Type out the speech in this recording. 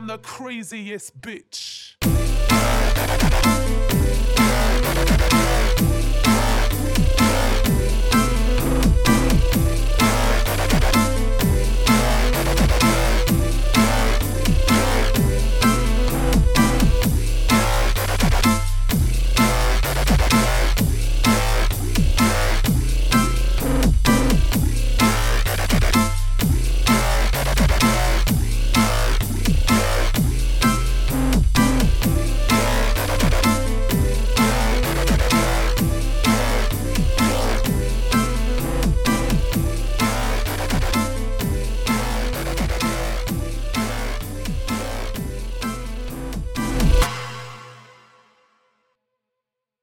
I'm the craziest bitch.